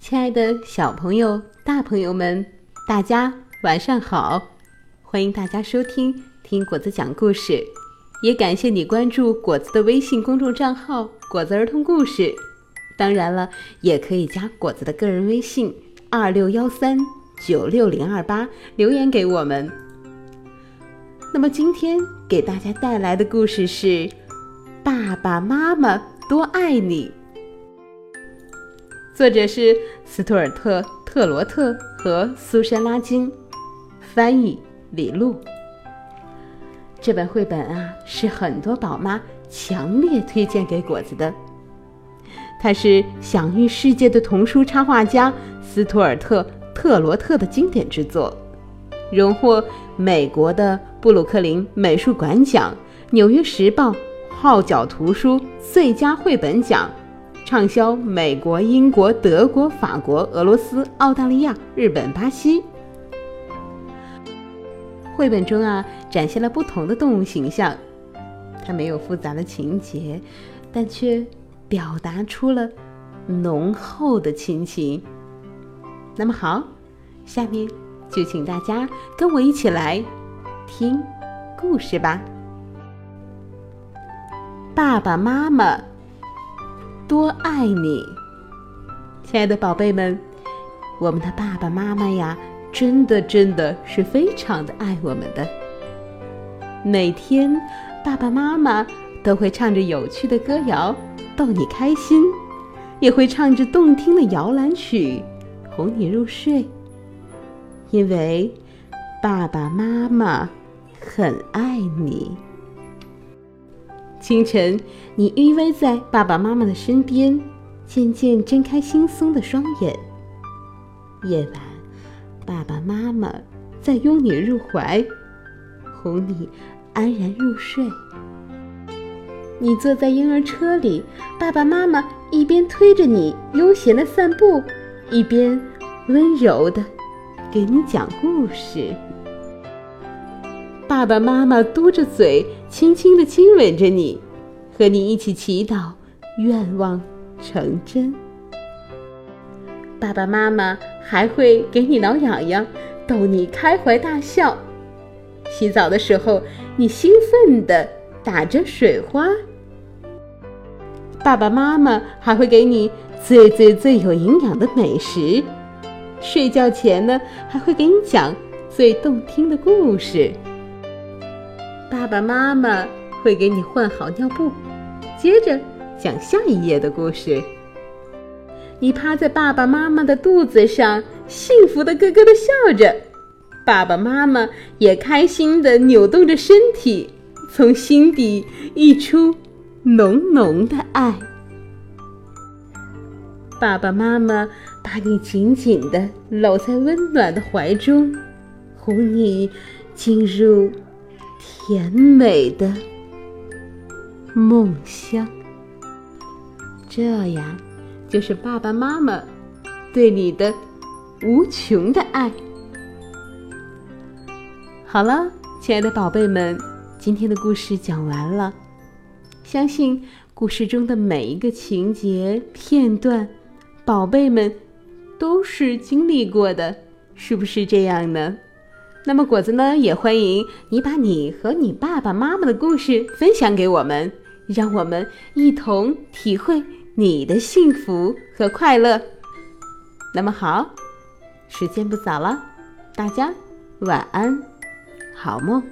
亲爱的小朋友、大朋友们，大家晚上好！欢迎大家收听听果子讲故事，也感谢你关注果子的微信公众账号“果子儿童故事”。当然了，也可以加果子的个人微信二六幺三九六零二八留言给我们。那么今天给大家带来的故事是《爸爸妈妈多爱你》。作者是斯图尔特·特罗特和苏珊·拉金，翻译李璐。这本绘本啊，是很多宝妈强烈推荐给果子的。它是享誉世界的童书插画家斯图尔特·特罗特的经典之作，荣获美国的布鲁克林美术馆奖、纽约时报号角图书最佳绘本奖。畅销美国、英国、德国、法国、俄罗斯、澳大利亚、日本、巴西。绘本中啊，展现了不同的动物形象，它没有复杂的情节，但却表达出了浓厚的亲情。那么好，下面就请大家跟我一起来听故事吧。爸爸妈妈。多爱你，亲爱的宝贝们，我们的爸爸妈妈呀，真的真的是非常的爱我们的。每天，爸爸妈妈都会唱着有趣的歌谣逗你开心，也会唱着动听的摇篮曲哄你入睡。因为爸爸妈妈很爱你。清晨，你依偎在爸爸妈妈的身边，渐渐睁开惺忪的双眼。夜晚，爸爸妈妈在拥你入怀，哄你安然入睡。你坐在婴儿车里，爸爸妈妈一边推着你悠闲的散步，一边温柔的给你讲故事。爸爸妈妈嘟着嘴，轻轻地亲吻着你，和你一起祈祷，愿望成真。爸爸妈妈还会给你挠痒痒，逗你开怀大笑。洗澡的时候，你兴奋地打着水花。爸爸妈妈还会给你最最最有营养的美食。睡觉前呢，还会给你讲最动听的故事。爸爸妈妈会给你换好尿布，接着讲下一页的故事。你趴在爸爸妈妈的肚子上，幸福的咯咯的笑着，爸爸妈妈也开心的扭动着身体，从心底溢出浓浓的爱。爸爸妈妈把你紧紧的搂在温暖的怀中，哄你进入。甜美的梦乡，这样就是爸爸妈妈对你的无穷的爱。好了，亲爱的宝贝们，今天的故事讲完了。相信故事中的每一个情节片段，宝贝们都是经历过的，是不是这样呢？那么果子呢，也欢迎你把你和你爸爸妈妈的故事分享给我们，让我们一同体会你的幸福和快乐。那么好，时间不早了，大家晚安，好梦。